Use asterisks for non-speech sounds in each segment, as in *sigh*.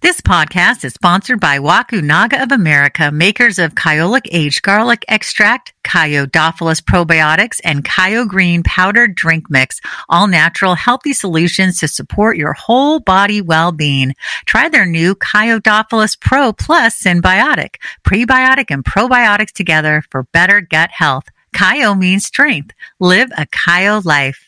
This podcast is sponsored by Wakunaga of America, makers of Kyolic aged garlic extract, Kyodophilus probiotics, and Kyo Green powdered drink mix, all natural, healthy solutions to support your whole body well-being. Try their new Kyodophilus Pro Plus Symbiotic, prebiotic and probiotics together for better gut health. Kyo means strength. Live a Kyo life.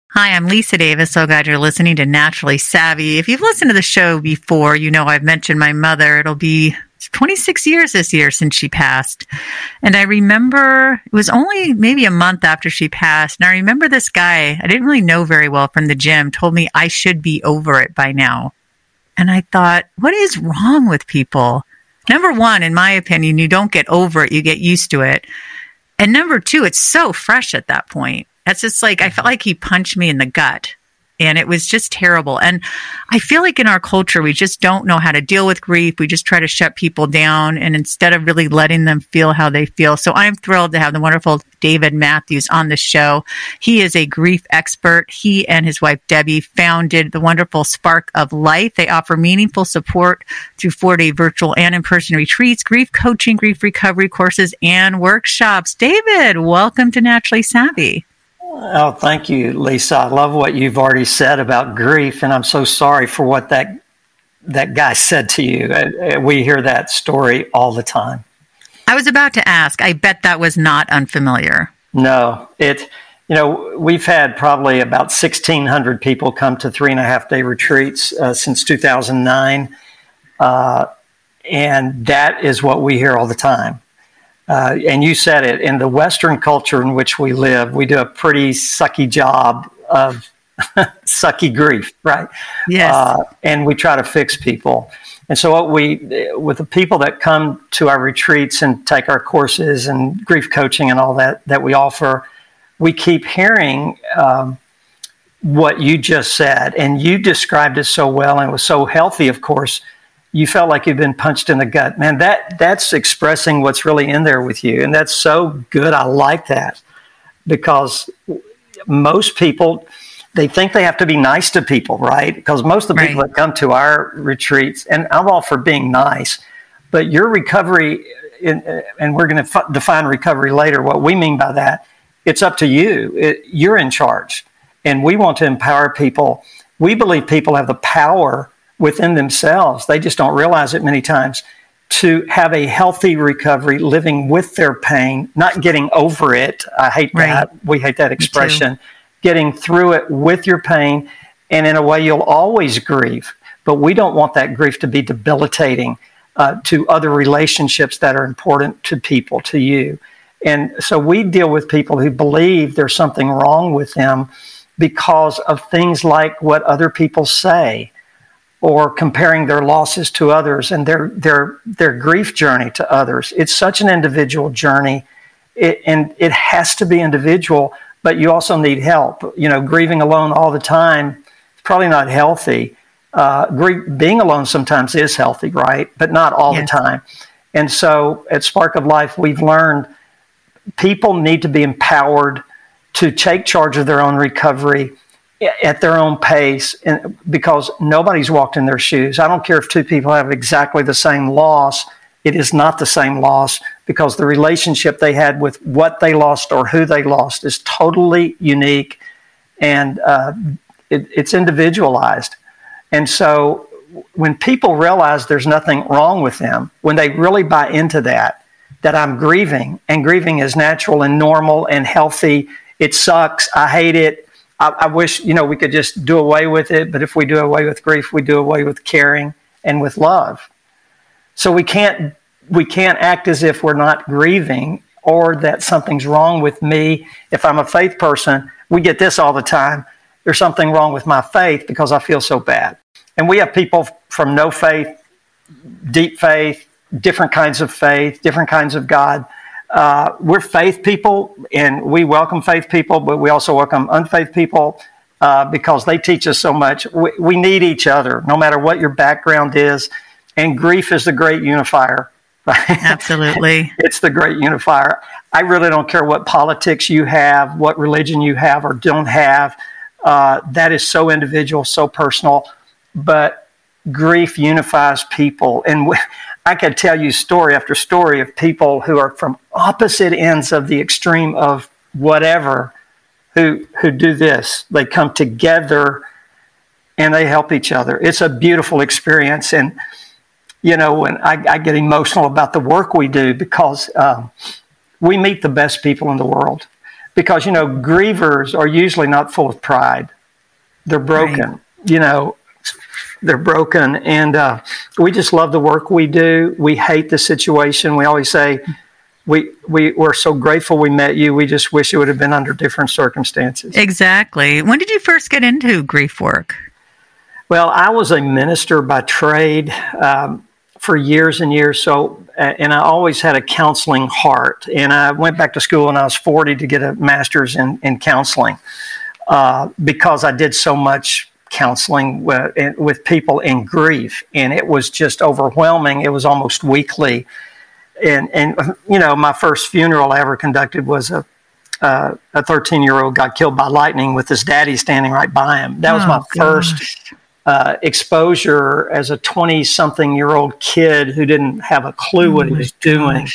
Hi, I'm Lisa Davis. So glad you're listening to Naturally Savvy. If you've listened to the show before, you know I've mentioned my mother. It'll be 26 years this year since she passed. And I remember it was only maybe a month after she passed. And I remember this guy I didn't really know very well from the gym told me I should be over it by now. And I thought, what is wrong with people? Number one, in my opinion, you don't get over it, you get used to it. And number two, it's so fresh at that point. It's just like I felt mm-hmm. like he punched me in the gut. And it was just terrible. And I feel like in our culture, we just don't know how to deal with grief. We just try to shut people down and instead of really letting them feel how they feel. So I'm thrilled to have the wonderful David Matthews on the show. He is a grief expert. He and his wife Debbie founded the wonderful Spark of Life. They offer meaningful support through four day virtual and in person retreats, grief coaching, grief recovery courses, and workshops. David, welcome to Naturally Savvy. Oh, thank you, Lisa. I love what you've already said about grief, and I'm so sorry for what that that guy said to you. Uh, uh, we hear that story all the time. I was about to ask. I bet that was not unfamiliar. No, it. You know, we've had probably about 1,600 people come to three and a half day retreats uh, since 2009. Uh, and that is what we hear all the time. Uh, and you said it in the Western culture in which we live, we do a pretty sucky job of *laughs* sucky grief, right? Yes. Uh, and we try to fix people. And so, what we, with the people that come to our retreats and take our courses and grief coaching and all that that we offer, we keep hearing um, what you just said. And you described it so well and it was so healthy, of course you felt like you've been punched in the gut. Man, that that's expressing what's really in there with you. And that's so good. I like that because most people they think they have to be nice to people, right? Because most of the people that come to our retreats, and I'm all for being nice, but your recovery, in, uh, and we're going to f- define recovery later. What we mean by that, it's up to you. It, you're in charge, and we want to empower people. We believe people have the power within themselves. They just don't realize it many times to have a healthy recovery, living with their pain, not getting over it. I hate right. that. We hate that expression. Getting through it with your pain. And in a way, you'll always grieve. But we don't want that grief to be debilitating uh, to other relationships that are important to people, to you. And so we deal with people who believe there's something wrong with them because of things like what other people say or comparing their losses to others and their their their grief journey to others. It's such an individual journey, it, and it has to be individual. But you also need help. You know, grieving alone all the time is probably not healthy. Uh, grief, being alone sometimes is healthy, right? But not all the time. And so at Spark of Life, we've learned people need to be empowered to take charge of their own recovery at their own pace and because nobody's walked in their shoes. I don't care if two people have exactly the same loss. It is not the same loss because the relationship they had with what they lost or who they lost is totally unique and uh, it, it's individualized. And so when people realize there's nothing wrong with them, when they really buy into that, that I'm grieving and grieving is natural and normal and healthy, it sucks, I hate it, I, I, wish you know we could just do away with it, but if we do away with grief, we do away with caring and with love. So we can't we can't act as if we're not grieving or that something's wrong with me. If I'm a faith person, we get this all the time. There's something wrong with my faith because I feel so bad. And we have people from no faith deep faith, different kinds of faith, different kinds of God. Uh, we're faith people, and we welcome faith people, but we also welcome unfaith people uh, because they teach us so much. We, we need each other, no matter what your background is. And grief is the great unifier. *laughs* Absolutely. it's the great unifier. I really don't care what politics you have, what religion you have or don't have. Uh, that is so individual, so personal. But grief unifies people. And we, I could tell you story after story of people who are from opposite ends of the extreme of whatever who who do this. They come together and they help each other. It's a beautiful experience. And you know, when I, I get emotional about the work we do because um, we meet the best people in the world. Because you know, grievers are usually not full of pride; they're broken. Right. You know, they're broken, and uh, we just love the work we do. We hate the situation. We always say. We, we we're so grateful we met you. We just wish it would have been under different circumstances. Exactly. When did you first get into grief work? Well, I was a minister by trade. Um, for years and years. So, and I always had a counseling heart. And I went back to school when I was 40 to get a master's in, in counseling uh, because I did so much counseling with, with people in grief. And it was just overwhelming. It was almost weekly. And, and you know, my first funeral I ever conducted was a uh, a 13 year old got killed by lightning with his daddy standing right by him. That was oh, my gosh. first uh, exposure as a 20 something year old kid who didn't have a clue oh what he was doing.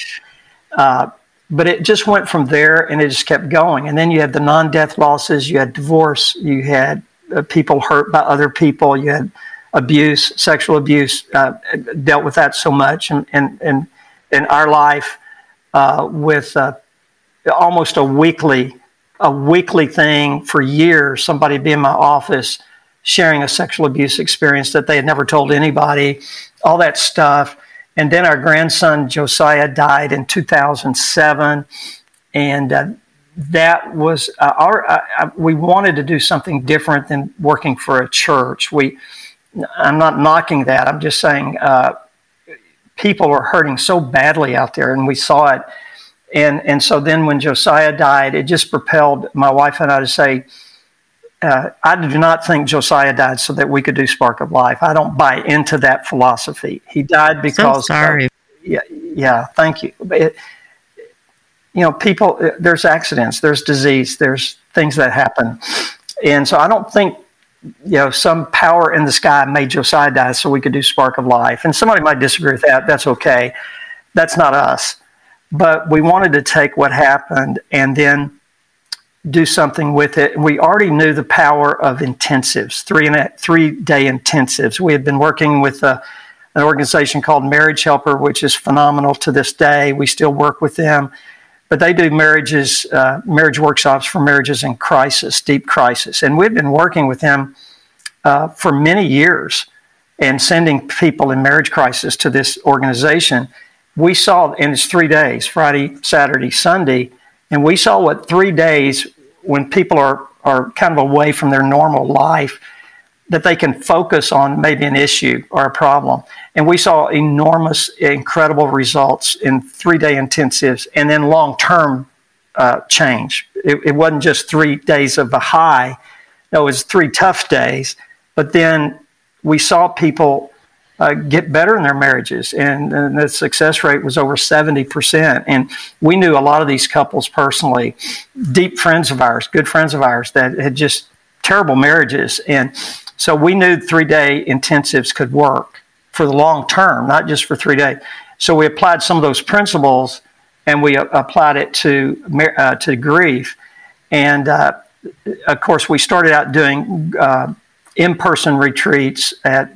Uh, but it just went from there and it just kept going. And then you had the non death losses, you had divorce, you had people hurt by other people, you had abuse, sexual abuse, uh, dealt with that so much. And, and, and in our life, uh, with uh, almost a weekly, a weekly thing for years, somebody be in my office sharing a sexual abuse experience that they had never told anybody, all that stuff. And then our grandson Josiah died in 2007, and uh, that was uh, our. Uh, uh, we wanted to do something different than working for a church. We, I'm not knocking that. I'm just saying uh, people are hurting so badly out there, and we saw it. And and so then when Josiah died, it just propelled my wife and I to say uh, I do not think Josiah died so that we could do Spark of Life. I don't buy into that philosophy. He died because. So sorry. yeah, yeah. Thank you. It, you know, people. There's accidents. There's disease. There's things that happen, and so I don't think you know some power in the sky made Josiah die so we could do Spark of Life. And somebody might disagree with that. That's okay. That's not us. But we wanted to take what happened and then do something with it. We already knew the power of intensives, three and a, three day intensives. We had been working with a, uh, an organization called Marriage Helper, which is phenomenal to this day. We still work with them, but they do marriages, uh, marriage workshops for marriages in crisis, deep crisis, and we've been working with them uh, for many years and sending people in marriage crisis to this organization. We saw, and it's three days: Friday, Saturday, Sunday. And we saw what three days when people are, are kind of away from their normal life, that they can focus on maybe an issue or a problem. And we saw enormous, incredible results in three day intensives and then long term uh, change. It, it, wasn't just three days of a high, no, it was three tough days. But then we saw people uh, get better in their marriages, and, and, the success rate was over 70%. And we knew a lot of these couples personally, deep friends of ours, good friends of ours that had just terrible marriages. And so we knew three day intensives could work for the long term, not just for three days. So we applied some of those principles and we uh, applied it to, uh, to grief. And uh, of course, we started out doing uh, in person retreats at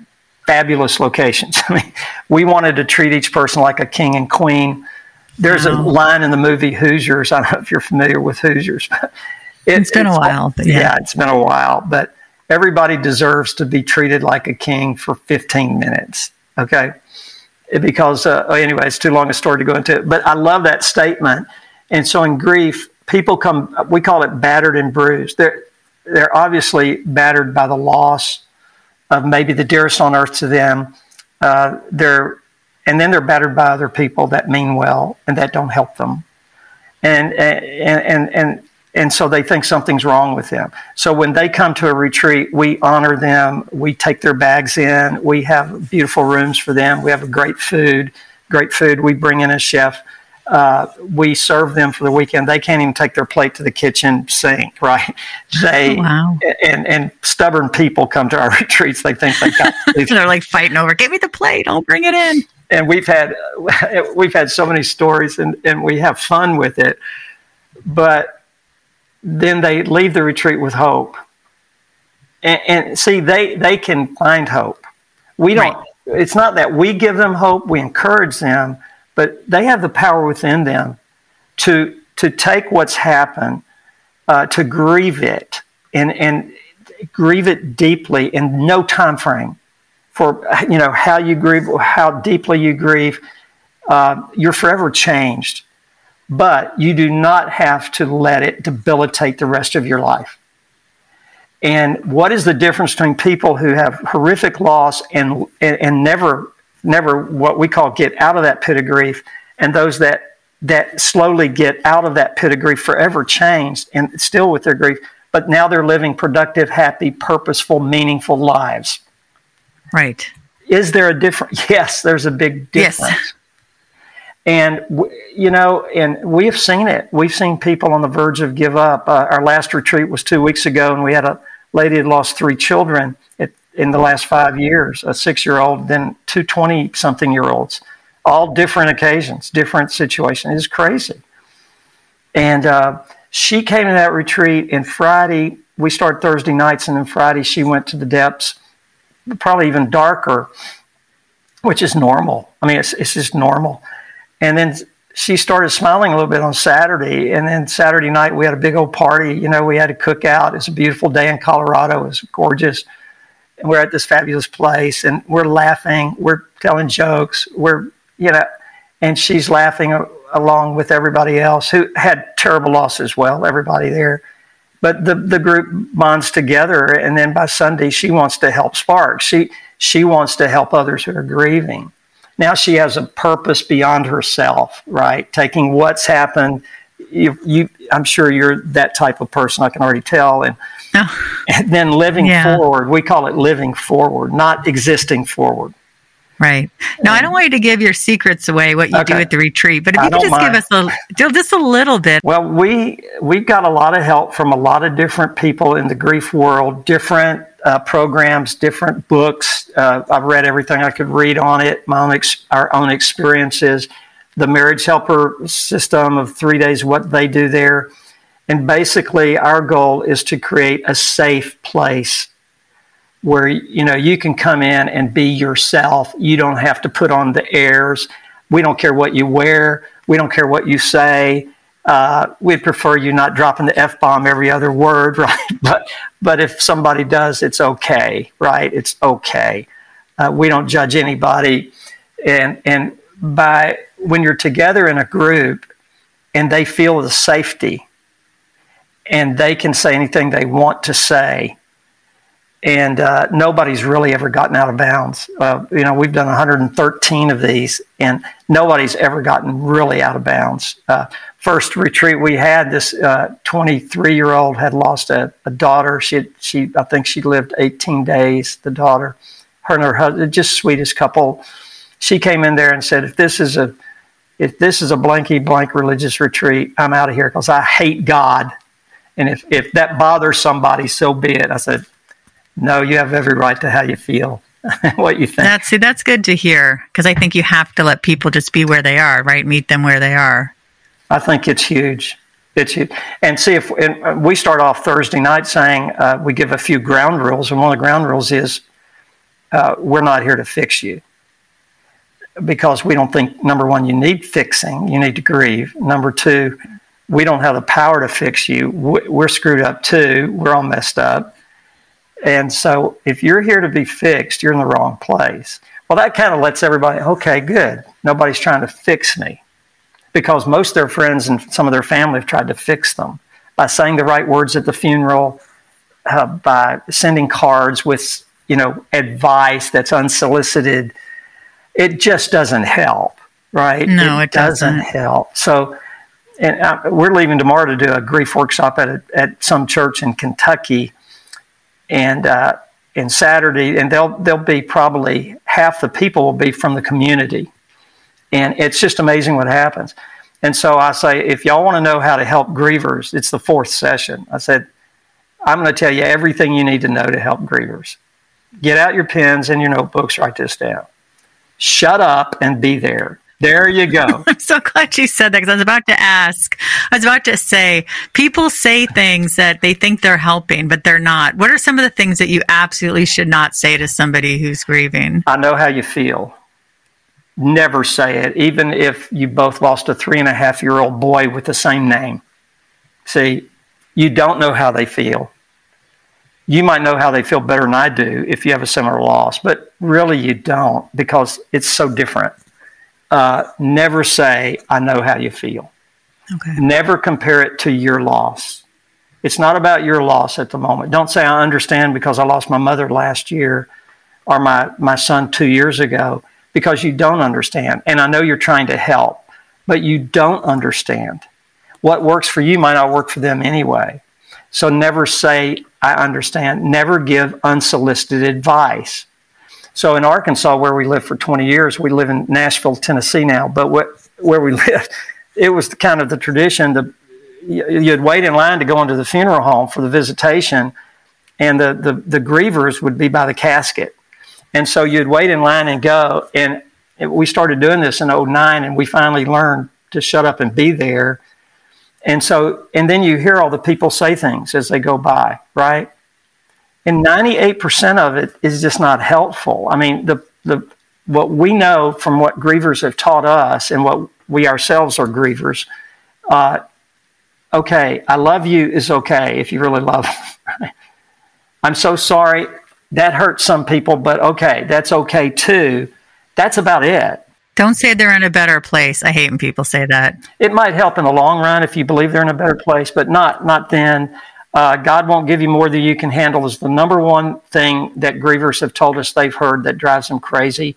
fabulous locations. *laughs* I mean, we wanted to treat each person like a king and queen. There's wow. a line in the movie Hoosiers. I don't know if you're familiar with Hoosiers. It, it's been a while. Yeah. yeah, it's been a while. But everybody deserves to be treated like a king for 15 minutes. Okay. Because, uh, anyway, it's too long a story to go into. But I love that statement. And so in grief, people come, we call it battered and bruised. They're, they're obviously battered by the loss of maybe the dearest on earth to them, Uh, they're and then they're battered by other people that mean well and that don't help them, and and and and and so they think something's wrong with them. So when they come to a retreat, we honor them. We take their bags in. We have beautiful rooms for them. We have a great food, great food. We bring in a chef. Uh, we serve them for the weekend. They can't even take their plate to the kitchen sink, *laughs* right? They Oh, wow. and and stubborn people come to our *laughs* retreats. They think they got. *laughs* They're like fighting over, give me the plate, I'll bring it in. and we've had we've had so many stories, and and we have fun with it. But then they leave the retreat with hope, and, and see they they can find hope. We don't. Right. It's not that we give them hope; we encourage them, but they have the power within them to to take what's happened, uh, to grieve it, and and grieve it deeply in no time frame for you know how you grieve, how deeply you grieve. Uh, you're forever changed, but you do not have to let it debilitate the rest of your life. And what is the difference between people who have horrific loss and and, and never never what we call get out of that pit of grief, and those that that slowly get out of that pit of grief forever changed and still with their grief, but now they're living productive, happy, purposeful, meaningful lives. Right. Is there a difference? *laughs* Yes, there's a big Yes. And you know, and we have seen it. We've seen people on the verge of give up. Uh, our last retreat was two weeks ago, and we had a lady had lost three children at, in the last five years. A six-year-old, then two 20-something-year-olds, all different occasions, different situations. It's crazy. And uh, she came to that retreat, and Friday we start Thursday nights, and then Friday she went to the depths, probably even darker, which is normal. I mean, it's it's just normal. And then she started smiling a little bit on Saturday, and then Saturday night we had a big old party. You know, we had a cookout. It's a beautiful day in Colorado. It was gorgeous. And we're at this fabulous place, and we're laughing. We're telling jokes. We're you know, and she's laughing along with everybody else who had terrible loss as well. Everybody there but the, the group bonds together and then by sunday she wants to help spark she she wants to help others who are grieving now she has a purpose beyond herself right? Taking what's happened. You, you i'm sure you're that type of person i can already tell. And, Oh, and then living Yeah. forward we call it living forward not existing forward. Right. Now, I don't want you to give your secrets away, what you do at the retreat, but if you could just give us a just a little bit. Well, we we've got a lot of help from a lot of different people in the grief world, different uh, programs, different books. Uh, I've read everything I could read on it. My own ex- our own experiences, the marriage helper system of three days, what they do there, and basically our goal is to create a safe place where you know you can come in and be yourself. You don't have to put on the airs. We don't care what you wear. We don't care what you say. Uh, we'd prefer you not dropping the f bomb every other word, *laughs* right? But but if somebody does, it's okay, right? It's okay. Uh, we don't judge anybody, and and by when you're together in a group, and they feel the safety, and they can say anything they want to say, and uh, nobody's really ever gotten out of bounds. Uh, you know, we've done 113 of these, and nobody's ever gotten really out of bounds. Uh, first retreat we had, this 23 year old had lost a, a daughter. She, she, I think she lived 18 days. The daughter, her and her husband, just sweetest couple. She came in there and said, "If this is a, if this is a blanky blank religious retreat, I'm out of here because I hate God." And if, if that bothers somebody, so be it. I said, no, you have every right to how you feel, *laughs* what you think. That's see, that's good to hear because I think you have to let people just be where they are, right? Meet them where they are. I think it's huge. It's huge. And see if and uh, we start off Thursday night saying uh, we give a few ground rules, and one of the ground rules is uh, we're not here to fix you because we don't think number one you need fixing, you need to grieve. Number two, we don't have the power to fix you. We're screwed up too. We're all messed up. And so if you're here to be fixed, you're in the wrong place. Well, that kind of lets everybody, okay, good. Nobody's trying to fix me because most of their friends and some of their family have tried to fix them by saying the right words at the funeral, uh, by sending cards with, you know, advice that's unsolicited. it just doesn't help, right? No, it, doesn't. help. So, and uh, we're leaving tomorrow to do a grief workshop at a, at some church in Kentucky, and uh, and Saturday, and they'll they'll be probably half the people will be from the community, and it's just amazing what happens. And so I say, if y'all want to know how to help grievers, it's the fourth session. I said, I'm going to tell you everything you need to know to help grievers. Get out your pens and your notebooks, write this down. Shut up and be there. There you go. *laughs* I'm so glad you said that because I was about to ask. I was about to say, people say things that they think they're helping, but they're not. What are some of the things that you absolutely should not say to somebody who's grieving? I know how you feel. Never say it, even if you both lost a three and a half year old boy with the same name. See, you don't know how they feel. You might know how they feel better than I do if you have a similar loss, but really you don't because it's so different uh, never say, I know how you feel. Okay. Never compare it to your loss. It's not about your loss at the moment. Don't say, I understand because I lost my mother last year or my, my son two years ago, because you don't understand. And I know you're trying to help, but you don't understand. What works for you might not work for them anyway. So never say, I understand. Never give unsolicited advice. So in Arkansas, where we lived for 20 years, we live in Nashville, Tennessee now. But what, where we *laughs* lived, it was the, kind of the tradition. that you'd wait in line to go into the funeral home for the visitation, and the, the, the grievers would be by the casket. And so you'd wait in line and go. And we started doing this in 09, and we finally learned to shut up and be there. And so, and then you hear all the people say things as they go by, right? And 98% of it is just not helpful. I mean, the, the, what we know from what grievers have taught us and what we ourselves are grievers, uh, okay, I love you is okay if you really love. *laughs* I'm so sorry. That hurts some people, but okay, that's okay too. That's about it. Don't say they're in a better place. I hate when people say that. It might help in the long run if you believe they're in a better place, but not not then. Uh, God won't give you more than you can handle is the number one thing that grievers have told us they've heard that drives them crazy.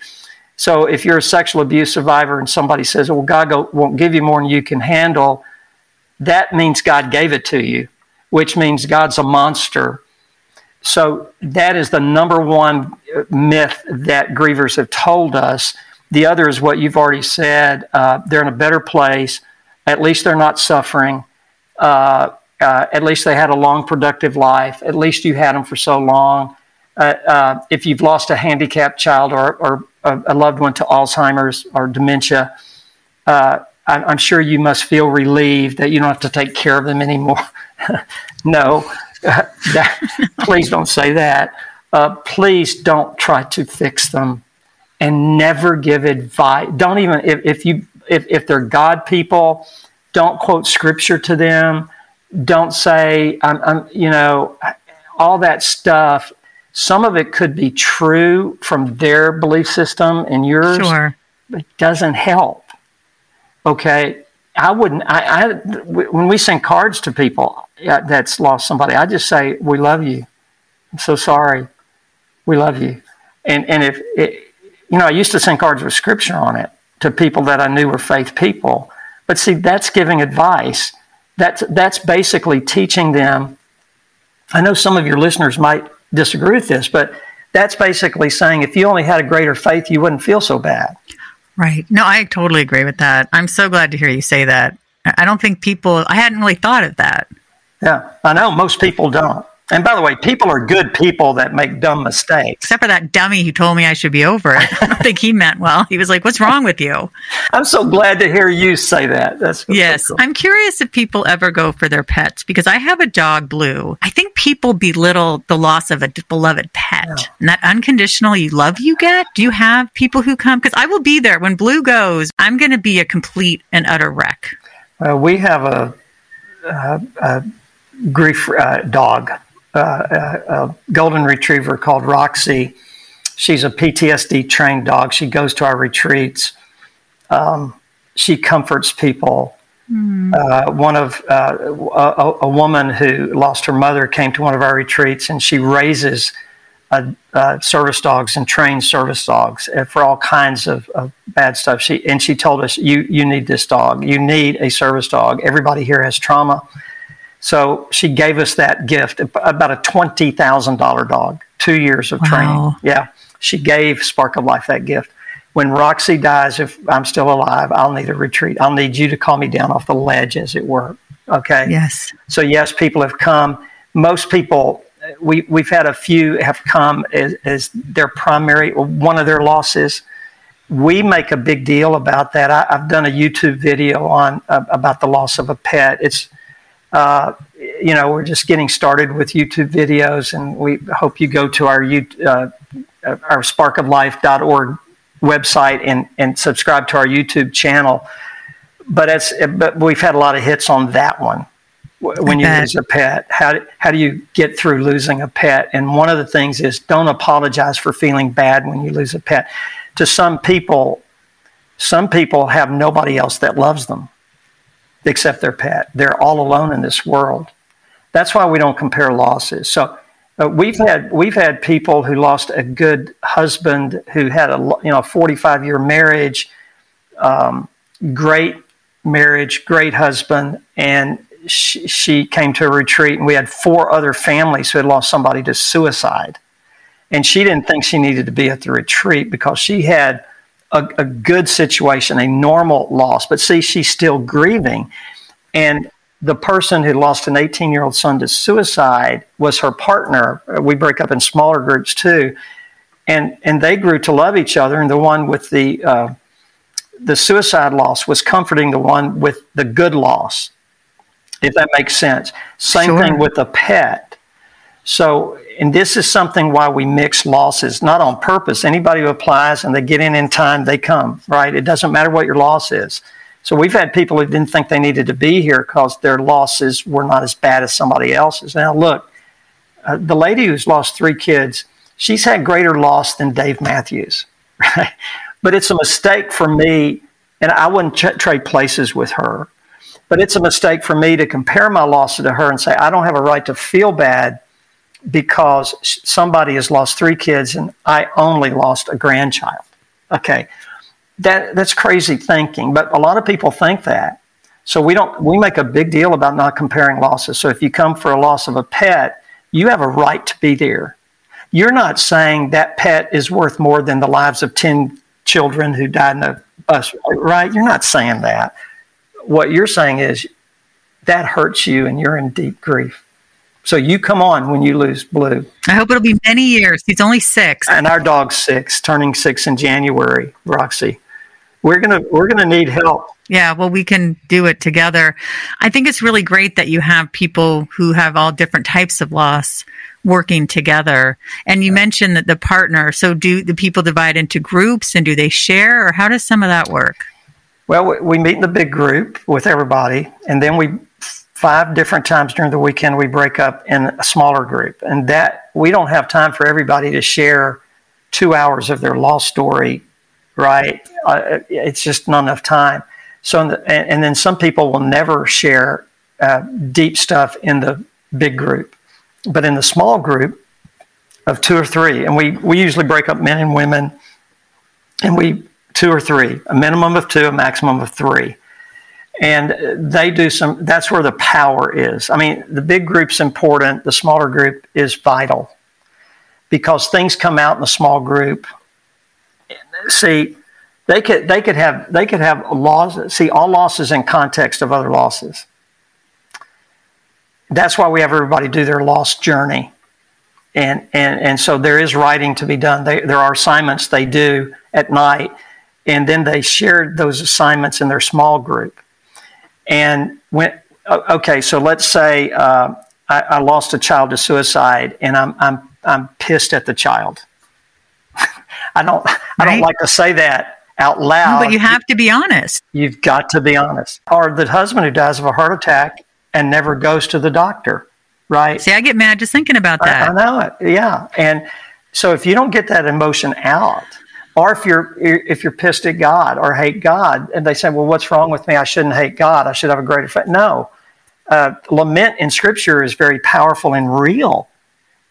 So if you're a sexual abuse survivor and somebody says, well, God go, won't give you more than you can handle, that means God gave it to you, which means God's a monster. So that is the number one myth that grievers have told us. The other is what you've already said. Uh, they're in a better place. At least they're not suffering. Uh, uh, at least they had a long, productive life. At least you had them for so long. Uh, uh, if you've lost a handicapped child or, or a, loved one to Alzheimer's or dementia, uh, I'm, sure you must feel relieved that you don't have to take care of them anymore. *laughs* no, *laughs* please don't say that. Uh, please don't try to fix them and never give advice. Don't even, if, if you, if, if they're God people, don't quote scripture to them don't say, I'm, I'm, you know, all that stuff. Some of it could be true from their belief system and yours, sure. but it doesn't help. Okay. I wouldn't, I, I, when we send cards to people that's lost somebody, I just say, We love you. I'm so sorry. We love you. And, and if, it, you know, I used to send cards with scripture on it to people that I knew were faith people. But see, that's giving advice that's, that's basically teaching them. I know some of your listeners might disagree with this, but that's basically saying if you only had a greater faith, you wouldn't feel so bad. Right. No, I totally agree with that. I'm so glad to hear you say that. I don't think people, I hadn't really thought of that. Yeah, I know most people don't. And by the way, people are good people that make dumb mistakes. Except for that dummy who told me I should be over it. I don't think he meant well. He was like, What's wrong with you? I'm so glad to hear you say that. That's yes. So cool. I'm curious if people ever go for their pets because I have a dog, Blue. I think people belittle the loss of a beloved pet yeah. and that unconditional love you get. Do you have people who come? Because I will be there when Blue goes. I'm going to be a complete and utter wreck. Uh, we have a, a, a grief uh, dog uh, a, golden retriever called Roxy. She's a PTSD trained dog. She goes to our retreats. Um, she comforts people. Mm. Uh, one of uh, a, a, woman who lost her mother came to one of our retreats, and she raises uh, uh, service dogs and trains service dogs uh, for all kinds of, of, bad stuff. She and she told us, "You you need this dog. You need a service dog. Everybody here has trauma." So she gave us that gift, about a twenty thousand dollar dog, two years of wow. training. Yeah, she gave Spark of Life that gift. When Roxy dies, if I'm still alive, I'll need a retreat. I'll need you to call me down off the ledge, as it were. Okay. Yes. So yes, people have come. Most people we we've had a few have come as, as their primary one of their losses. We make a big deal about that. I, have done a YouTube video on uh, about the loss of a pet. It's uh, you know we're just getting started with YouTube videos, and we hope you go to our uh, our sparkoflife.org website and and subscribe to our YouTube channel. But it's but we've had a lot of hits on that one when you lose a pet. How do, how do you get through losing a pet? And one of the things is don't apologize for feeling bad when you lose a pet. To some people, some people have nobody else that loves them except their pet. They're all alone in this world. That's why we don't compare losses. So uh, we've had we've had people who lost a good husband who had a you know 45 year marriage, um, great marriage, great husband, and she, she came to a retreat, and we had four other families who had lost somebody to suicide. And she didn't think she needed to be at the retreat because she had a, a good situation, a normal loss. But see, she's still grieving. And the person who lost an 18 year old son to suicide was her partner. We break up in smaller groups too. And, and they grew to love each other. And the one with the, uh, the suicide loss was comforting the one with the good loss if that makes sense. Same sure. thing with a pet. So, and this is something why we mix losses, not on purpose. Anybody who applies and they get in in time, they come, right? It doesn't matter what your loss is. So we've had people who didn't think they needed to be here because their losses were not as bad as somebody else's. Now, look, uh, the lady who's lost three kids, she's had greater loss than Dave Matthews, *laughs* right? But it's a mistake for me, and I wouldn't ch- trade places with her but it's a mistake for me to compare my loss to her and say, I don't have a right to feel bad because somebody has lost three kids and I only lost a grandchild. Okay. That, that's crazy thinking, but a lot of people think that. So we don't we make a big deal about not comparing losses. So if you come for a loss of a pet, you have a right to be there. You're not saying that pet is worth more than the lives of 10 children who died in a bus, right? You're not saying that what you're saying is that hurts you and you're in deep grief. So you come on when you lose Blue. I hope it'll be many years. He's only six. And our dog's six, turning six in January, Roxy. We're gonna we're gonna need help. Yeah, well, we can do it together. I think it's really great that you have people who have all different types of loss working together. And you mentioned that the partner. So, do the people divide into groups and do they share, or how does some of that work? Well, we meet in the big group with everybody, and then we five different times during the weekend we break up in a smaller group, and that we don't have time for everybody to share two hours of their lost story, right? Uh, it's just not enough time. So, the, and, and, then some people will never share uh, deep stuff in the big group, but in the small group of two or three, and we we usually break up men and women, and we two or three, a minimum of two, a maximum of three. And they do some, that's where the power is. I mean, the big group's important, the smaller group is vital because things come out in the small group. See, they could they could have they could have laws see all losses in context of other losses. That's why we have everybody do their lost journey. And and and so there is writing to be done. They, there are assignments they do at night and then they shared those assignments in their small group. And when okay, so let's say uh, I, I, lost a child to suicide, and I'm I'm I'm pissed at the child. *laughs* I don't right. I don't like to say that out loud. No, but you have to be honest. You've got to be honest. Or the husband who dies of a heart attack and never goes to the doctor, right? See, I get mad just thinking about that. I, I know it. Yeah, and so if you don't get that emotion out or if you're if you're pissed at God or hate God, and they say, "Well, what's wrong with me? I shouldn't hate God. I should have a greater faith." No, uh, lament in Scripture is very powerful and real.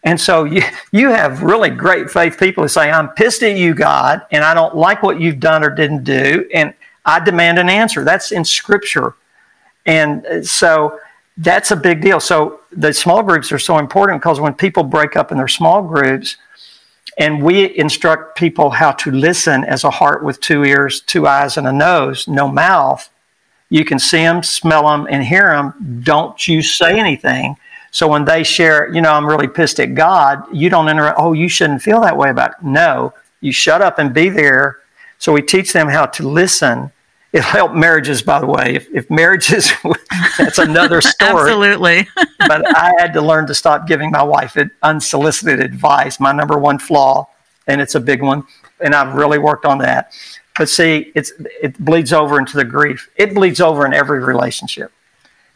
And so you, *laughs* you have really great faith people who say, I'm pissed at you, God, and I don't like what you've done or didn't do, and I demand an answer. That's in Scripture. And uh, so that's a big deal. So the small groups are so important because when people break up in their small groups, and we instruct people how to listen as a heart with two ears, two eyes, and a nose, no mouth. You can see them, smell them, and hear them. Don't you say anything. So when they share, you know, I'm really pissed at God, you don't interrupt, oh, you shouldn't feel that way about it. No, you shut up and be there. So we teach them how to listen it'll help marriages, by the way. If, if marriages, *laughs* that's another *laughs* story. Absolutely. *laughs* but I had to learn to stop giving my wife unsolicited advice, my number one flaw, and it's a big one. And I've really worked on that. But see, it's, it bleeds over into the grief. It bleeds over in every relationship.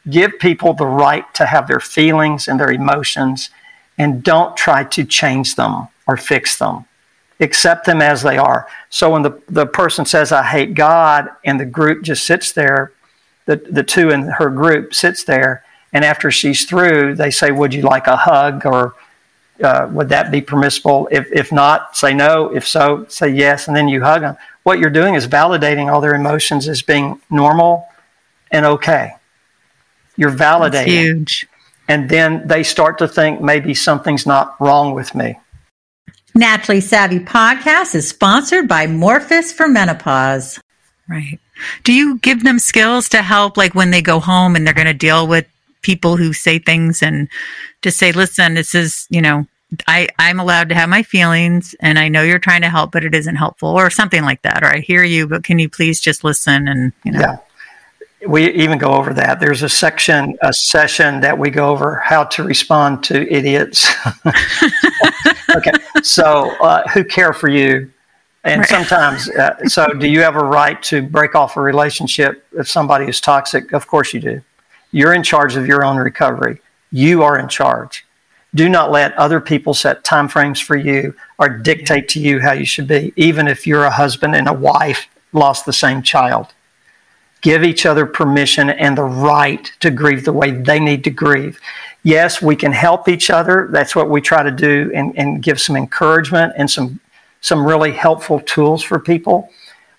Give people the right to have their feelings and their emotions, and don't try to change them or fix them accept them as they are. So when the, the person says, I hate God, and the group just sits there, the, the two in her group sits there, and after she's through, they say, Would you like a hug? Or uh, would that be permissible? If, if not, say no. If so, say yes, and then you hug them. What you're doing is validating all their emotions as being normal and okay. You're validating. That's huge. And then they start to think maybe something's not wrong with me. Naturally Savvy podcast is sponsored by Morphus for Menopause. Right. Do you give them skills to help, like when they go home and they're going to deal with people who say things and to say, listen, this is, you know, I, I'm allowed to have my feelings and I know you're trying to help, but it isn't helpful or something like that. Or I hear you, but can you please just listen and, you know. Yeah. We even go over that. There's a section, a session that we go over how to respond to idiots. *laughs* okay, so uh, who care for you? And right. sometimes, uh, so do you have a right to break off a relationship if somebody is toxic? Of course you do. You're in charge of your own recovery. You are in charge. Do not let other people set timeframes for you or dictate to you how you should be, even if you're a husband and a wife lost the same child. Give each other permission and the right to grieve the way they need to grieve yes, we can help each other. That's what we try to do and, and give some encouragement and some, some really helpful tools for people.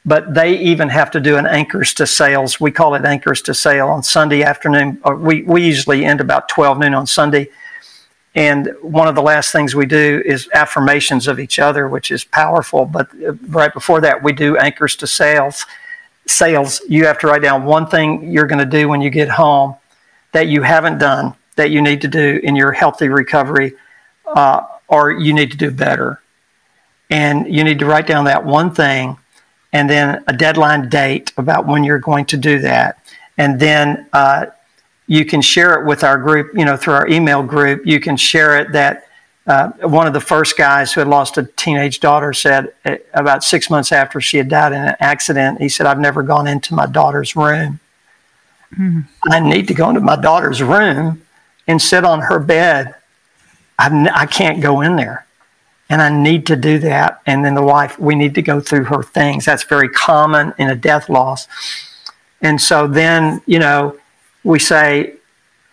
But they even have to do an anchors to sails. We call it anchors to sail on Sunday afternoon. Uh, we, we usually end about 12 noon on Sunday. And one of the last things we do is affirmations of each other, which is powerful. But uh, right before that, we do anchors to sails. Sails, you have to write down one thing you're going to do when you get home that you haven't done that you need to do in your healthy recovery, uh, or you need to do better. And you need to write down that one thing and then a deadline date about when you're going to do that. And then uh, you can share it with our group, you know, through our email group. You can share it that uh, one of the first guys who had lost a teenage daughter said uh, about six months after she had died in an accident, he said, I've never gone into my daughter's room. Mm-hmm. I need to go into my daughter's room and sit on her bed. I, I can't go in there. And I need to do that. And then the wife, we need to go through her things. That's very common in a death loss. And so then, you know, we say,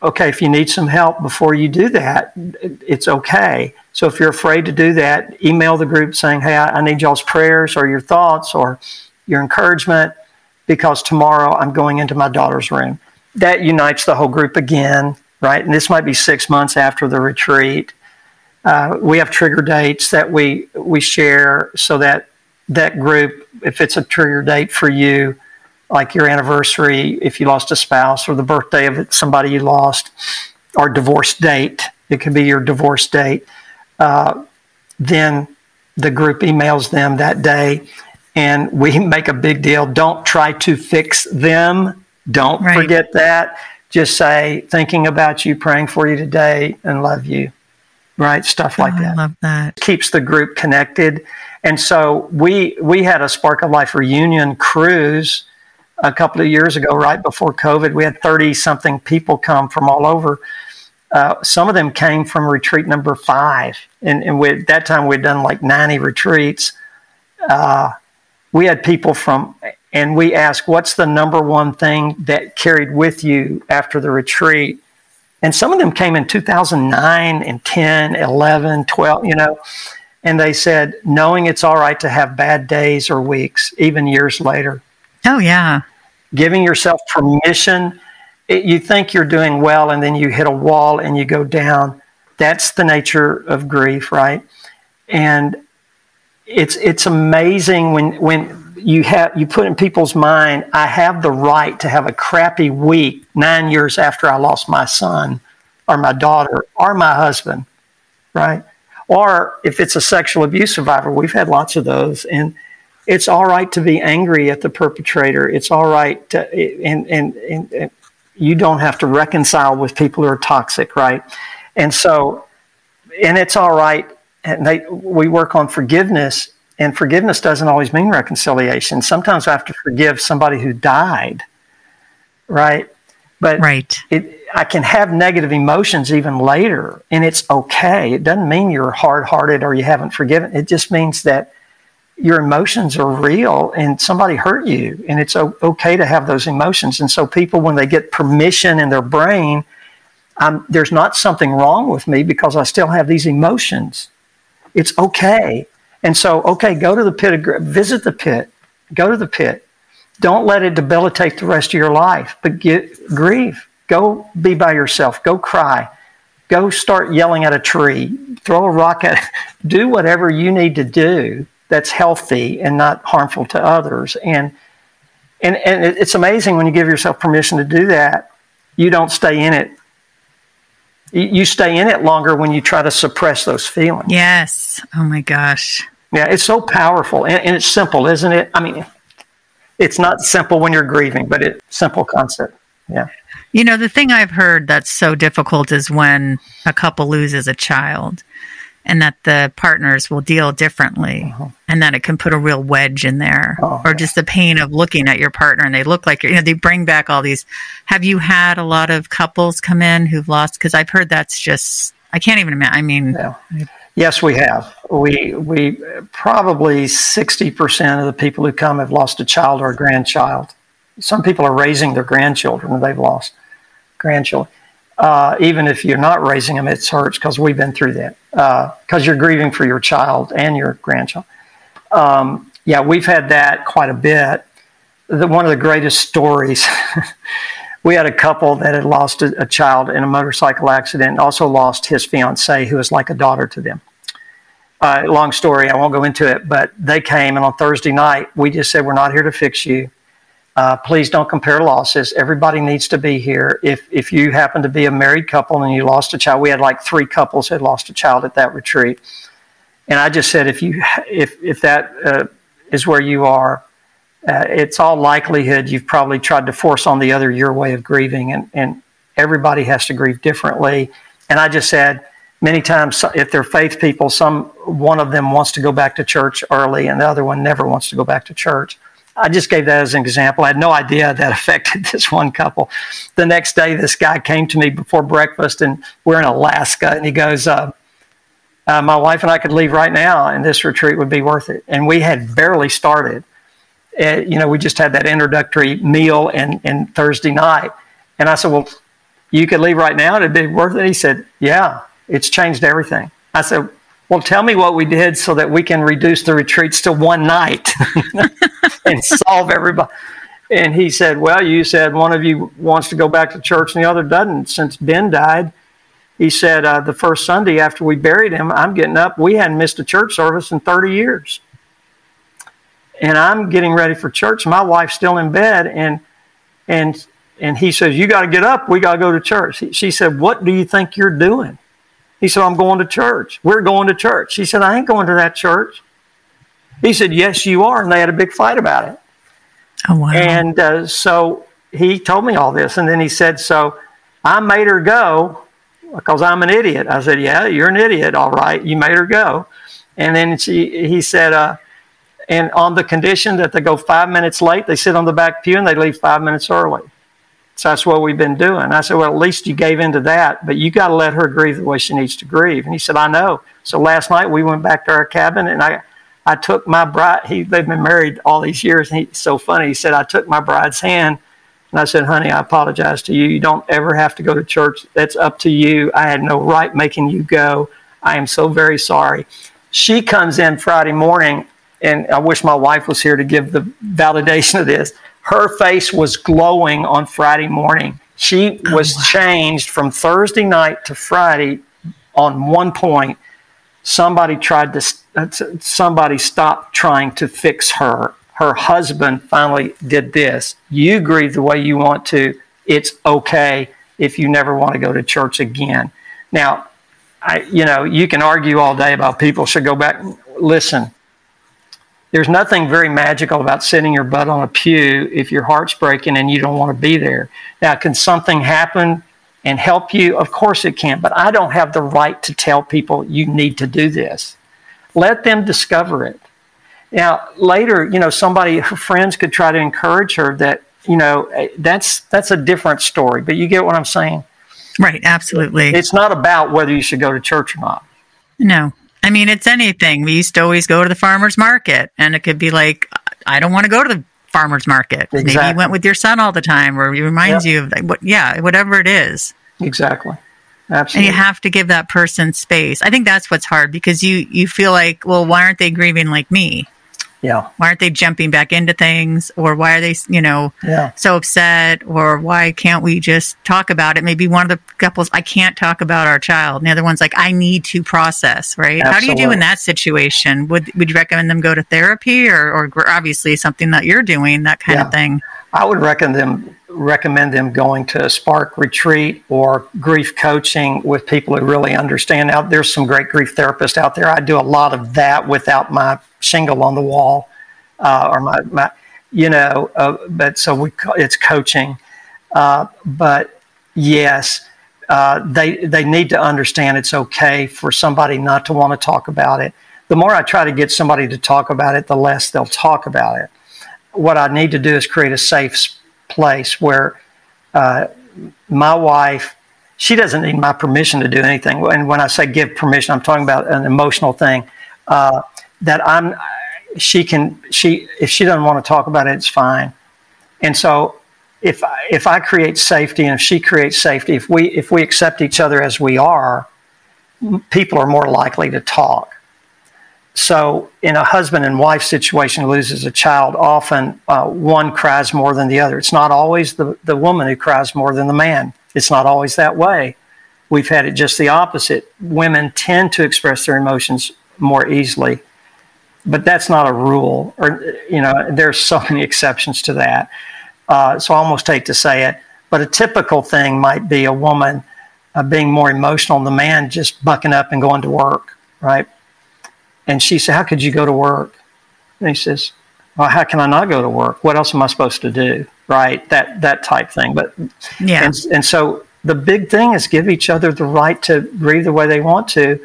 okay, if you need some help before you do that, it's okay. So if you're afraid to do that, email the group saying, hey, I, need y'all's prayers or your thoughts or your encouragement because tomorrow I'm going into my daughter's room. That unites the whole group again right? And this might be six months after the retreat. Uh, we have trigger dates that we we share so that that group, if it's a trigger date for you, like your anniversary, if you lost a spouse, or the birthday of somebody you lost, or divorce date, it could be your divorce date. Uh, then the group emails them that day, and we *laughs* make a big deal. Don't try to fix them. Don't right. forget that just say, thinking about you, praying for you today, and love you. Right? Stuff like oh, that. I love that. Keeps the group connected. And so we we had a Spark of Life reunion cruise a couple of years ago, right before COVID. We had 30 something people come from all over. Uh, some of them came from retreat number five. And, and we, at that time, we'd done like 90 retreats. Uh, we had people from and we asked, What's the number one thing that carried with you after the retreat? And some of them came in 2009 and 10, 11, 12, you know. And they said, knowing it's all right to have bad days or weeks, even years later. Oh, yeah. Giving yourself permission. It, you think you're doing well, and then you hit a wall and you go down. That's the nature of grief, right? And it's it's amazing when when you have you put in people's mind, I have the right to have a crappy week nine years after I lost my son or my daughter or my husband, right? Or if it's a sexual abuse survivor, we've had lots of those, and it's all right to be angry at the perpetrator. It's all right to, and, and, and, and you don't have to reconcile with people who are toxic, right? And so, and it's all right. And they, we work on forgiveness, and forgiveness doesn't always mean reconciliation. Sometimes I have to forgive somebody who died, right? But right. It, I can have negative emotions even later, and it's okay. It doesn't mean you're hard hearted or you haven't forgiven. It just means that your emotions are real and somebody hurt you, and it's okay to have those emotions. And so, people, when they get permission in their brain, there's not something wrong with me because I still have these emotions. It's okay. And so, okay, go to the pit, visit the pit, go to the pit. Don't let it debilitate the rest of your life, but get grieve Go be by yourself. Go cry. Go start yelling at a tree. Throw a rock at. *laughs* Do whatever you need to do that's healthy and not harmful to others. And and and it's amazing when you give yourself permission to do that, you don't stay in it. You stay in it longer when you try to suppress those feelings. Yes. Oh my gosh. Yeah, it's so powerful and, and it's simple, isn't it? I mean, it's not simple when you're grieving, but it's simple concept. Yeah. You know, the thing I've heard that's so difficult is when a couple loses a child and that the partners will deal differently uh-huh. and that it can put a real wedge in there oh, or just the pain of looking at your partner and they look like you know they bring back all these have you had a lot of couples come in who've lost because i've heard that's just i can't even imagine i mean yeah. yes we have we we probably 60% of the people who come have lost a child or a grandchild some people are raising their grandchildren and they've lost grandchildren. Uh, even if you're not raising them, it hurts because we've been through that. Because uh, you're grieving for your child and your grandchild. Um, yeah, we've had that quite a bit. The, one of the greatest stories. *laughs* we had a couple that had lost a, a, child in a motorcycle accident, and also lost his fiancee, who was like a daughter to them. Uh, long story, I won't go into it, but they came, and on Thursday night, we just said, We're not here to fix you. Uh, please don't compare losses. Everybody needs to be here. If if you happen to be a married couple and you lost a child, we had like three couples had lost a child at that retreat, and I just said if you if if that uh, is where you are, uh, it's all likelihood you've probably tried to force on the other your way of grieving, and and everybody has to grieve differently. And I just said many times if they're faith people, some one of them wants to go back to church early, and the other one never wants to go back to church. I just gave that as an example. I had no idea that *laughs* affected this one couple. The next day, this guy came to me before breakfast, and we're in Alaska, and he goes, uh, uh, My wife and I could leave right now, and this retreat would be worth it. And we had barely started. Uh, you know, we just had that introductory meal and, and Thursday night. And I said, Well, you could leave right now, and it'd be worth it. He said, Yeah, it's changed everything. I said, well, tell me what we did so that we can reduce the retreats to one night *laughs* and solve everybody. And he said, Well, you said one of you wants to go back to church and the other doesn't. Since Ben died, he said, uh, The first Sunday after we buried him, I'm getting up. We hadn't missed a church service in 30 years. And I'm getting ready for church. My wife's still in bed. And, and, and he says, You got to get up. We got to go to church. She said, What do you think you're doing? He said, I'm going to church. We're going to church. He said, I ain't going to that church. He said, Yes, you are. And they had a big fight about it. Oh, wow. And uh, so he told me all this. And then he said, So I made her go because I'm an idiot. I said, Yeah, you're an idiot. All right. You made her go. And then she, he said, uh, and on the condition that they go five minutes late, they sit on the back pew and they leave five minutes early. So that's what we've been doing. I said, Well, at least you gave into that, but you got to let her grieve the way she needs to grieve. And he said, I know. So last night we went back to our cabin and I, I took my bride, he, they've been married all these years. And he's so funny. He said, I took my bride's hand And I said, honey, I apologize to you. You don't ever have to go to church. That's up to you. I had no right making you go. I am so very sorry. She comes in Friday morning, and I wish my wife was here to give the validation of this. Her face was glowing on Friday morning. She Oh, was changed from Thursday night to Friday on one point. Somebody tried to, uh, somebody stopped trying to fix her. Her husband finally did this. You grieve the way you want to. It's okay if you never want to go to church again. Now, I, you know, you can argue all day about people should go back. Listen, there's nothing very magical about sitting your butt on a pew if your heart's breaking and you don't want to be there. Now, can something happen and help you? Of course it can, but I don't have the right to tell people you need to do this. Let them discover it. Now, later, you know, somebody, her friends could try to encourage her that, you know, eh, that's that's a different story. But you get what I'm saying? Right, absolutely. It's not about whether you should go to church or not. No. I mean, it's anything. We used to always go to the farmer's market, and it could be like, I don't want to go to the farmer's market. Maybe you went with your son all the time, or he reminds Yeah. you of, like, what, yeah, whatever it is. Exactly. Absolutely. And you have to give that person space. I think that's what's hard because you, you feel like, well, why aren't they grieving like me? Yeah. Why aren't they jumping back into things? Or why are they, you know, Yeah. so upset? Or why can't we just talk about it? Maybe one of the couples, I can't talk about our child. And the other one's like, I need to process, right? How do you do in that situation? Would, would you recommend them go to therapy or, or obviously something that you're doing, that kind Yeah. of thing? I would recommend them recommend them going to a Spark retreat or grief coaching with people who really understand. Now, there's some great grief therapists out there. I do a lot of that without my shingle on the wall uh, or my, my you know. Uh, but so we it's coaching. Uh, but yes, uh, they they need to understand it's okay for somebody not to want to talk about it. The more I try to get somebody to talk about it, the less they'll talk about it what I need to do is create a safe place where uh, my wife, she doesn't need my permission to do anything. And when I say give permission, I'm talking about an emotional thing uh, that I'm. She can. She if she doesn't want to talk about it, it's fine. And so if if I create safety and if she creates safety, if we if we accept each other as we are, people are more likely to talk. So, in a husband and wife situation loses a child, often uh, one cries more than the other. It's not always the, the woman who cries more than the man. It's not always that way. We've had it just the opposite. Women tend to express their emotions more easily, but that's not a rule. Or, you know, there's so *laughs* many exceptions to that. Uh, so I almost hate to say it, but a typical thing might be a woman uh, being more emotional than the man just bucking up and going to work, right? And she said, How could you go to work? And he says, Well, how can I not go to work? What else am I supposed to do? Right? That that type thing. But Yeah. and, and so the big thing is give each other the right to grieve the way they want to.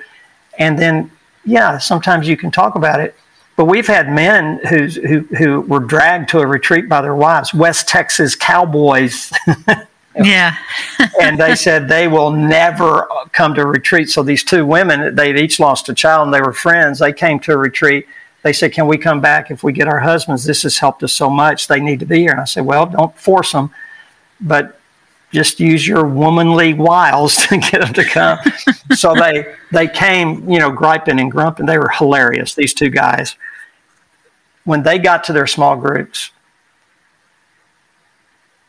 And then, yeah, sometimes you can talk about it. But we've had men who's, who, who were dragged to a retreat by their wives, West Texas cowboys. *laughs* yeah. and they said they will never come to retreat. So these two women, they'd each lost a child and they were friends. They came to a retreat. They said, Can we come back if we get our husbands? This has helped us so much. They need to be here. And I said, Well, don't force them, but just use your womanly wiles *laughs* to get them to come. so they they came, you know, griping and grumping. They were hilarious, these two guys. When they got to their small groups,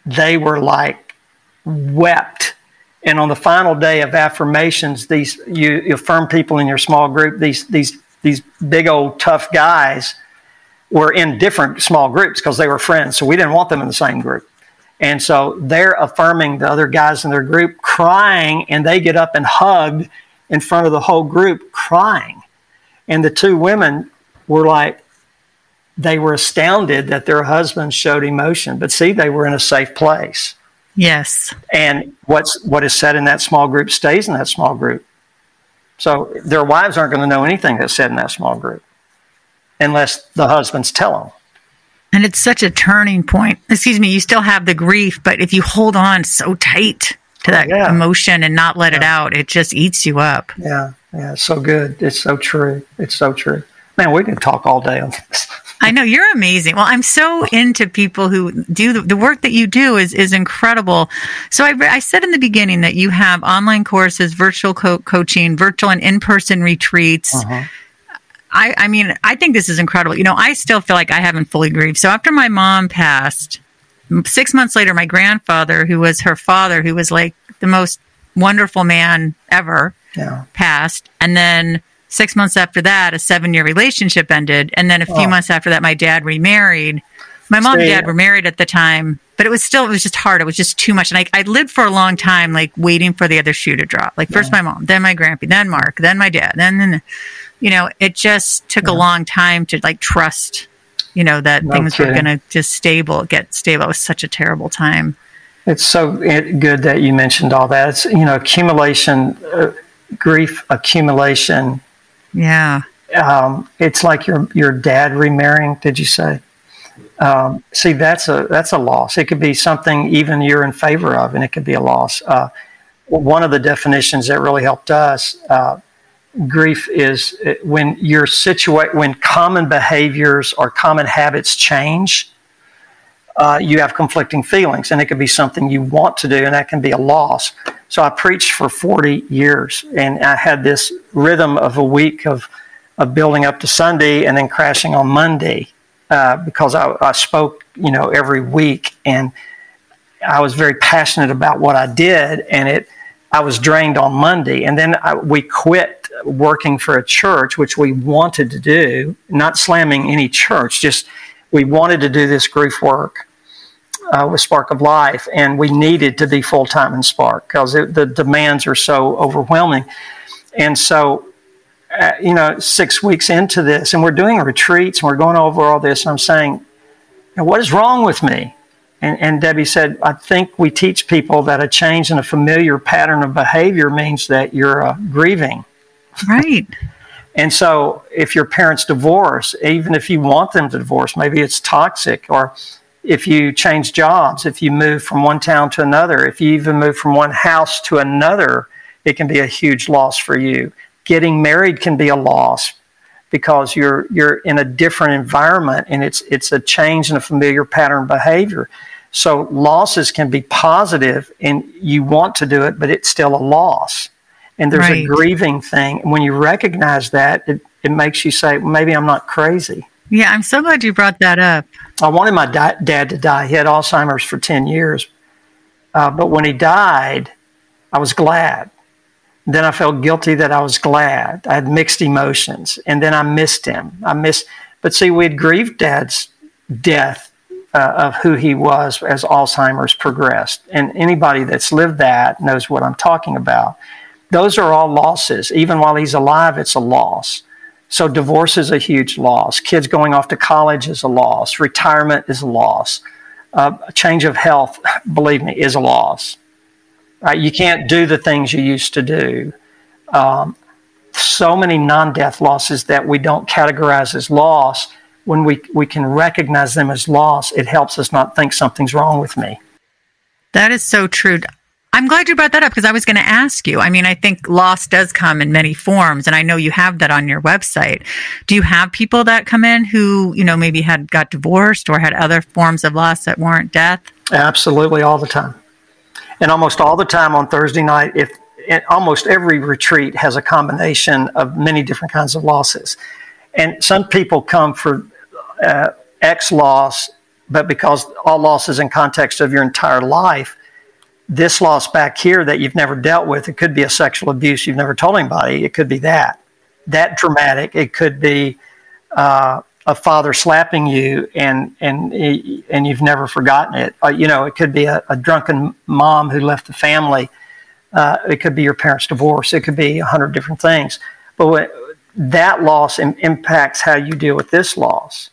they were like wept. And on the final day of affirmations, these you, you affirm people in your small group, these these these big old tough guys were in different small groups because they were friends. So we didn't want them in the same group. And so they're affirming the other guys in their group, crying, and they get up and hug in front of the whole group, crying. And the two women were like, they were astounded that their husbands showed emotion. But see, they were in a safe place. Yes. And what's what is said in that small group stays in that small group. So their wives aren't going to know anything that's said in that small group unless the husbands tell them. And it's such a turning point. Excuse me, you still have the grief, but if you hold on so tight to that yeah. emotion and not let it out, it just eats you up. Yeah, yeah, it's so good. It's so true. It's so true. Man, we could talk all day on this. I know you're amazing. Well, I'm so into people who do the, the work that you do is is incredible. So I, I said in the beginning that you have online courses, virtual co- coaching, virtual and in person retreats. Uh-huh. I, I mean, I think this is incredible. You know, I still feel like I haven't fully grieved. So after my mom passed, six months later, my grandfather, who was her father, who was like the most wonderful man ever, yeah. passed. And then six months after that, a seven year relationship ended. And then a few oh. months after that, my dad remarried. My mom and dad were married at the time, but it was still, it was just hard. It was just too much. And I, I lived for a long time, like waiting for the other shoe to drop. Like first yeah. my mom, then my grandpa, then Mark, then my dad, then, then, you know, it just took yeah. a long time to like trust, you know, that no things kidding. were going to just stable, get stable. It was such a terrible time. It's so good that you mentioned all that. It's, you know, accumulation, uh, grief accumulation yeah. Um, it's like your your dad remarrying. Did you say? Um, see, that's a that's a loss. It could be something even you're in favor of, and it could be a loss. Uh, one of the definitions that really helped us. Uh, grief is uh, when you're situate when common behaviors or common habits change uh, you have conflicting feelings and it could be something you want to do and that can be a loss so I preached for 40 years, and I had this rhythm of a week of, of building up to Sunday and then crashing on Monday uh, because I, I spoke, you know, every week, and I was very passionate about what I did, and it. I was drained on Monday, and then I, we quit working for a church, which we wanted to do. Not slamming any church, just we wanted to do this grief work uh, with Spark of Life, and we needed to be full time in Spark because the demands are so overwhelming. And so, uh, you know, six weeks into this, and we're doing retreats and we're going over all this, and I'm saying, what is wrong with me? And, and Debbie said, I think we teach people that a change in a familiar pattern of behavior means that you're uh, grieving. Right. *laughs* and so, if your parents divorce, even if you want them to divorce, maybe it's toxic or if you change jobs, if you move from one town to another, if you even move from one house to another, it can be a huge loss for you. Getting married can be a loss because you're you're in a different environment and it's it's a change in a familiar pattern of behavior. So losses can be positive and you want to do it, but it's still a loss. And there's right. a grieving thing. And when you recognize that, it, it makes you say, maybe I'm not crazy. Yeah, I'm so glad you brought that up. I wanted my di- dad to die. He had Alzheimer's for 10 years. Uh, but when he died, I was glad. Then I felt guilty that I was glad. I had mixed emotions. And then I missed him. I missed, but see, we had grieved dad's death uh, of who he was as Alzheimer's progressed. And anybody that's lived that knows what I'm talking about. Those are all losses. Even while he's alive, it's a loss. So divorce is a huge loss. Kids going off to college is a loss. Retirement is a loss. Uh, a change of health, *laughs* believe me, is a loss. Right? You can't do the things you used to do. Um, so many non-death losses that we don't categorize as loss. When we, we can recognize them as loss, it helps us not think something's wrong with me. That is so true. I'm glad you brought that up because I was going to ask you. I mean, I think loss does come in many forms, and I know you have that on your website. Do you have people that come in who, you know, maybe had got divorced or had other forms of loss that weren't death? Absolutely, all the time. And almost all the time on Thursday night, if almost every retreat has a combination of many different kinds of losses. And some people come for uh, X loss, but because all loss is in context of your entire life, this loss back here that you've never dealt with. It could be a sexual abuse you've never told anybody. It could be that, that dramatic. It could be uh, a father slapping you and and and you've never forgotten it. Uh, you know, it could be a, a, drunken mom who left the family. Uh, it could be your parents' divorce. It could be a hundred different things. But what, that loss Im- impacts how you deal with this loss.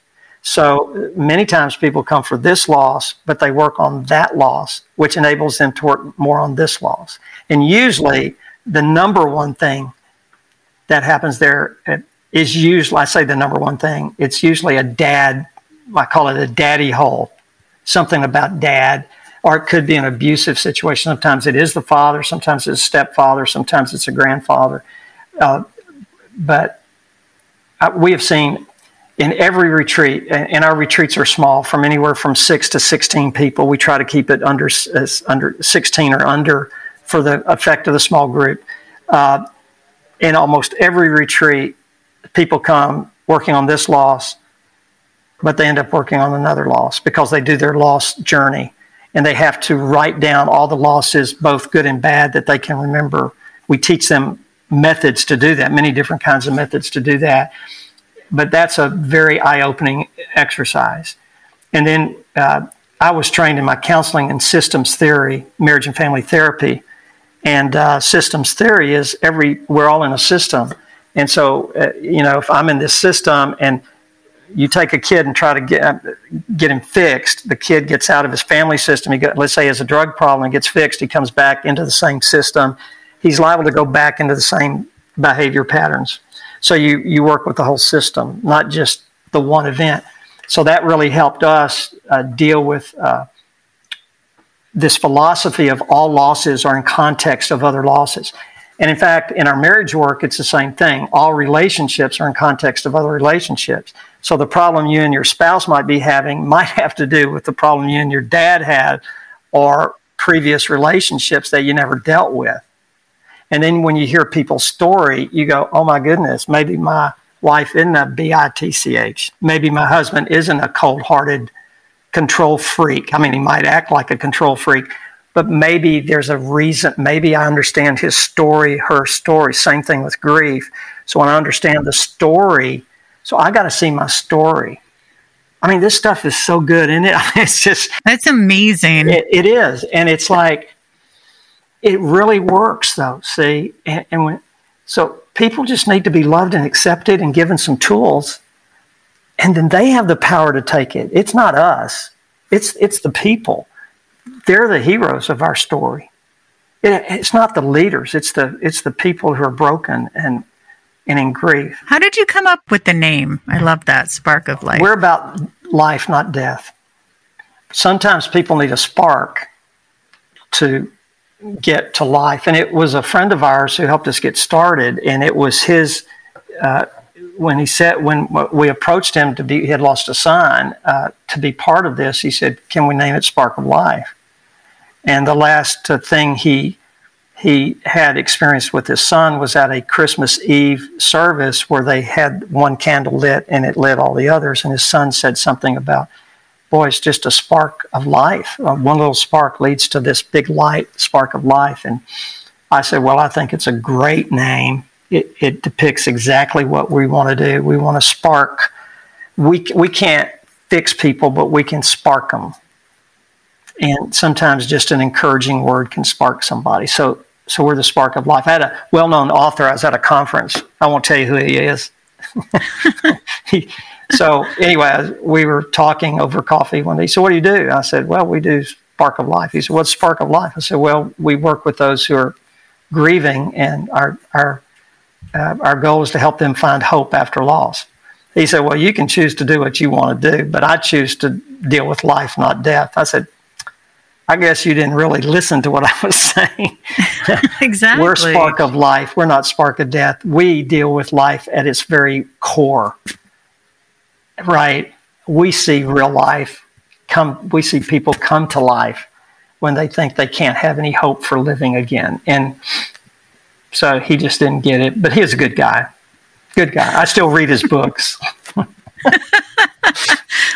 So many times people come for this loss, but they work on that loss, which enables them to work more on this loss. And usually, the number one thing that happens there is usually, I say the number one thing, it's usually a dad, I call it a daddy hole, something about dad, or it could be an abusive situation. Sometimes it is the father, sometimes it's a stepfather, sometimes it's a grandfather. Uh, but uh, we have seen in every retreat, and our retreats are small, from anywhere from six to 16 people. We try to keep it under, under 16 or under for the effect of the small group. Uh, in almost every retreat, people come working on this loss, but they end up working on another loss because they do their loss journey and they have to write down all the losses, both good and bad, that they can remember. We teach them methods to do that, many different kinds of methods to do that. But that's a very eye opening exercise. And then uh, I was trained in my counseling and systems theory, marriage and family therapy. And uh, systems theory is every, we're all in a system. And so, uh, you know, if I'm in this system and you take a kid and try to get get him fixed. The kid gets out of his family system. He got, let's say, he has a drug problem and gets fixed. He comes back into the same system. He's liable to go back into the same behavior patterns. So you you work with the whole system, not just the one event. So that really helped us uh, deal with uh, this philosophy of all losses are in context of other losses. And in fact, in our marriage work, it's the same thing. All relationships are in context of other relationships. So the problem you and your spouse might be having *laughs* might have to do with the problem you and your dad had or previous relationships that you never dealt with. And then when you hear people's story, you go, oh my goodness, maybe my wife isn't a B-I-T-C-H. Maybe my husband isn't a cold-hearted control freak. I mean, he might act like a control freak, but maybe there's a reason. Maybe I understand his story, her story. Same thing with grief. So when I understand the story, so I got to see my story. I mean, this stuff is so good, and it? *laughs* it's just that's amazing. It, it is, and it's like it really works, though. See, and, and when so people just need to be loved and accepted and given some tools, and then they have the power to take it. It's not us; it's it's the people they're the heroes of our story. It, it's not the leaders; it's the it's the people who are broken and and in grief. How did you come up with the name? I love that spark of life. We're about life, not death. Sometimes people need a spark to get to life, and it was a friend of ours who helped us get started, and it was his. Uh, when he said when we approached him to be, he had lost a son uh, to be part of this. He said, "Can we name it Spark of Life?" And the last uh, thing he he had experienced with his son was at a Christmas Eve service where they had one candle lit and it lit all the others. And his son said something about, boy, it's just a spark of life. Uh, one little spark leads to this big light, spark of life. And I said, well, I think it's a great name. It, it depicts exactly what we want to do. We want to spark. We, we can't fix people, but we can spark them and sometimes just an encouraging word can spark somebody. So, so we're the spark of life. I had a well-known author. I was at a conference. I won't tell you who he is. *laughs* he, so anyway, we were talking over coffee one day. So what do you do? I said, well, we do Spark of Life. He said, what's Spark of Life? I said, well, we work with those who are grieving, and our our uh, our goal is to help them find hope after loss. He said, well, you can choose to do what you want to do, but I choose to deal with life, not death. I said, I guess you didn't really listen to what I was *laughs* saying. *laughs* exactly. We're spark of life. We're not spark of death. We deal with life at its very core. Right? We see real life come we see people come to life when they think they can't have any hope for living again. And so he just didn't get it, but he's a good guy. Good guy. I still read his books. *laughs*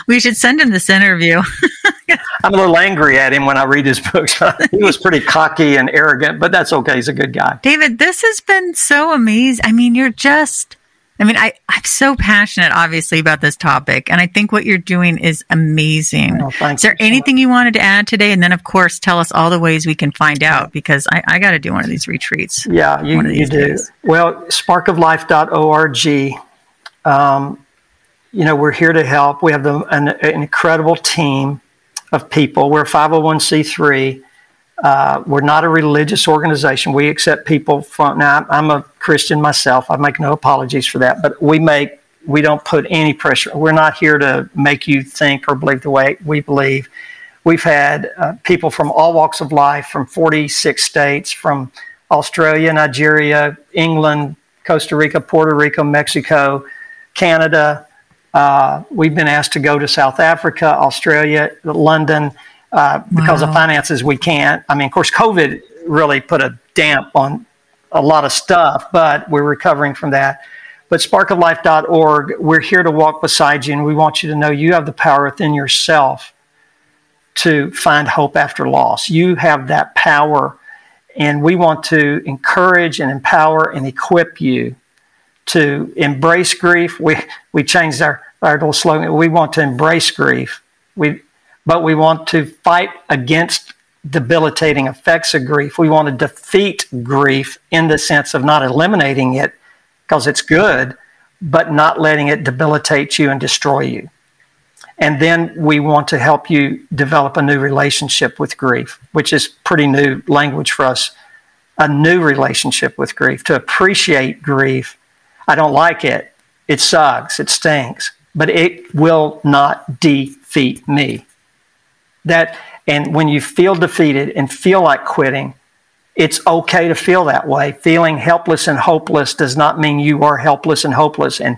we should send him this interview. *laughs* I'm a little angry at him when I read his books. *laughs* he was pretty cocky and arrogant, but that's okay. He's a good guy. David, this has been so amazing. I mean, you're just, I mean, I, I'm so passionate, obviously, about this topic, and I think what you're doing is amazing. Oh, is there anything you wanted to add today? And then, of course, tell us all the ways we can find out because I, I got to do one of these retreats. Yeah, you, you do. Days. Well, sparkoflife.org. Um, you know, we're here to help. We have the, an, an incredible team of people. We're a 501c3. Uh, we're not a religious organization. We accept people from. Now, I'm a Christian myself. I make no apologies for that. But we make we don't put any pressure. We're not here to make you think or believe the way we believe. We've had uh, people from all walks of life, from 46 states, from Australia, Nigeria, England, Costa Rica, Puerto Rico, Mexico, Canada, Uh, we've been asked to go to South Africa, Australia, London. Uh, because wow. of finances, we can't. I mean, of course, COVID really put a damp on a lot of stuff, but we're recovering from that. But sparkoflife.org, we're here to walk beside you, and we want you to know you have the power within yourself to find hope after loss. You have that power, and we want to encourage and empower and equip you to embrace grief. We we changed our, our little slogan. We want to embrace grief. We but we want to fight against debilitating effects of grief. We want to defeat grief in the sense of not eliminating it because it's good, but not letting it debilitate you and destroy you. And then we want to help you develop a new relationship with grief, which is pretty new language for us. A new relationship with grief, to appreciate grief. I don't like it. It sucks. It stinks. But it will not defeat me that and when you feel defeated and feel like quitting it's okay to feel that way. Feeling helpless and hopeless does not mean you are helpless and hopeless. And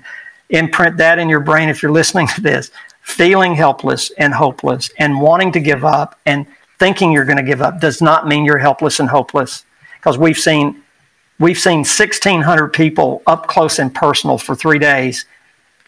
imprint that in your brain if you're listening to this. Feeling helpless and hopeless and wanting to give up and thinking you're going to give up does not mean you're helpless and hopeless. Because we've seen we've seen 1600 people up close and personal for 3 days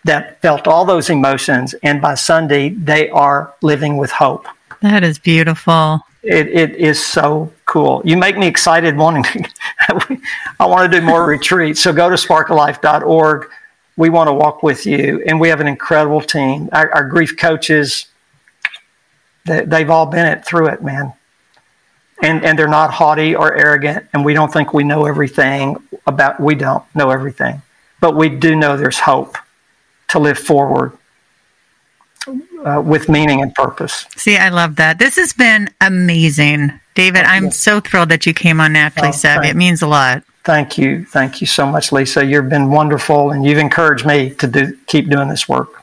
that felt all those emotions. And by Sunday they are living with hope that is beautiful. It, it is so cool. You make me excited wanting to, *laughs* I want to do more retreats. So go to sparkoflife.org. We want to walk with you. And we have an incredible team. Our, our grief coaches, they, they've all been it through it, man. And, and they're not haughty or arrogant. And we don't think we know everything about, we don't know everything. But we do know there's hope to live forward uh, with meaning and purpose. See, I love that. This has been amazing. David, I'm so thrilled that you came on Naturally oh, Savvy. It means a lot. Thank you. Thank you so much, Lisa. You've been wonderful and you've encouraged me to do keep doing this work.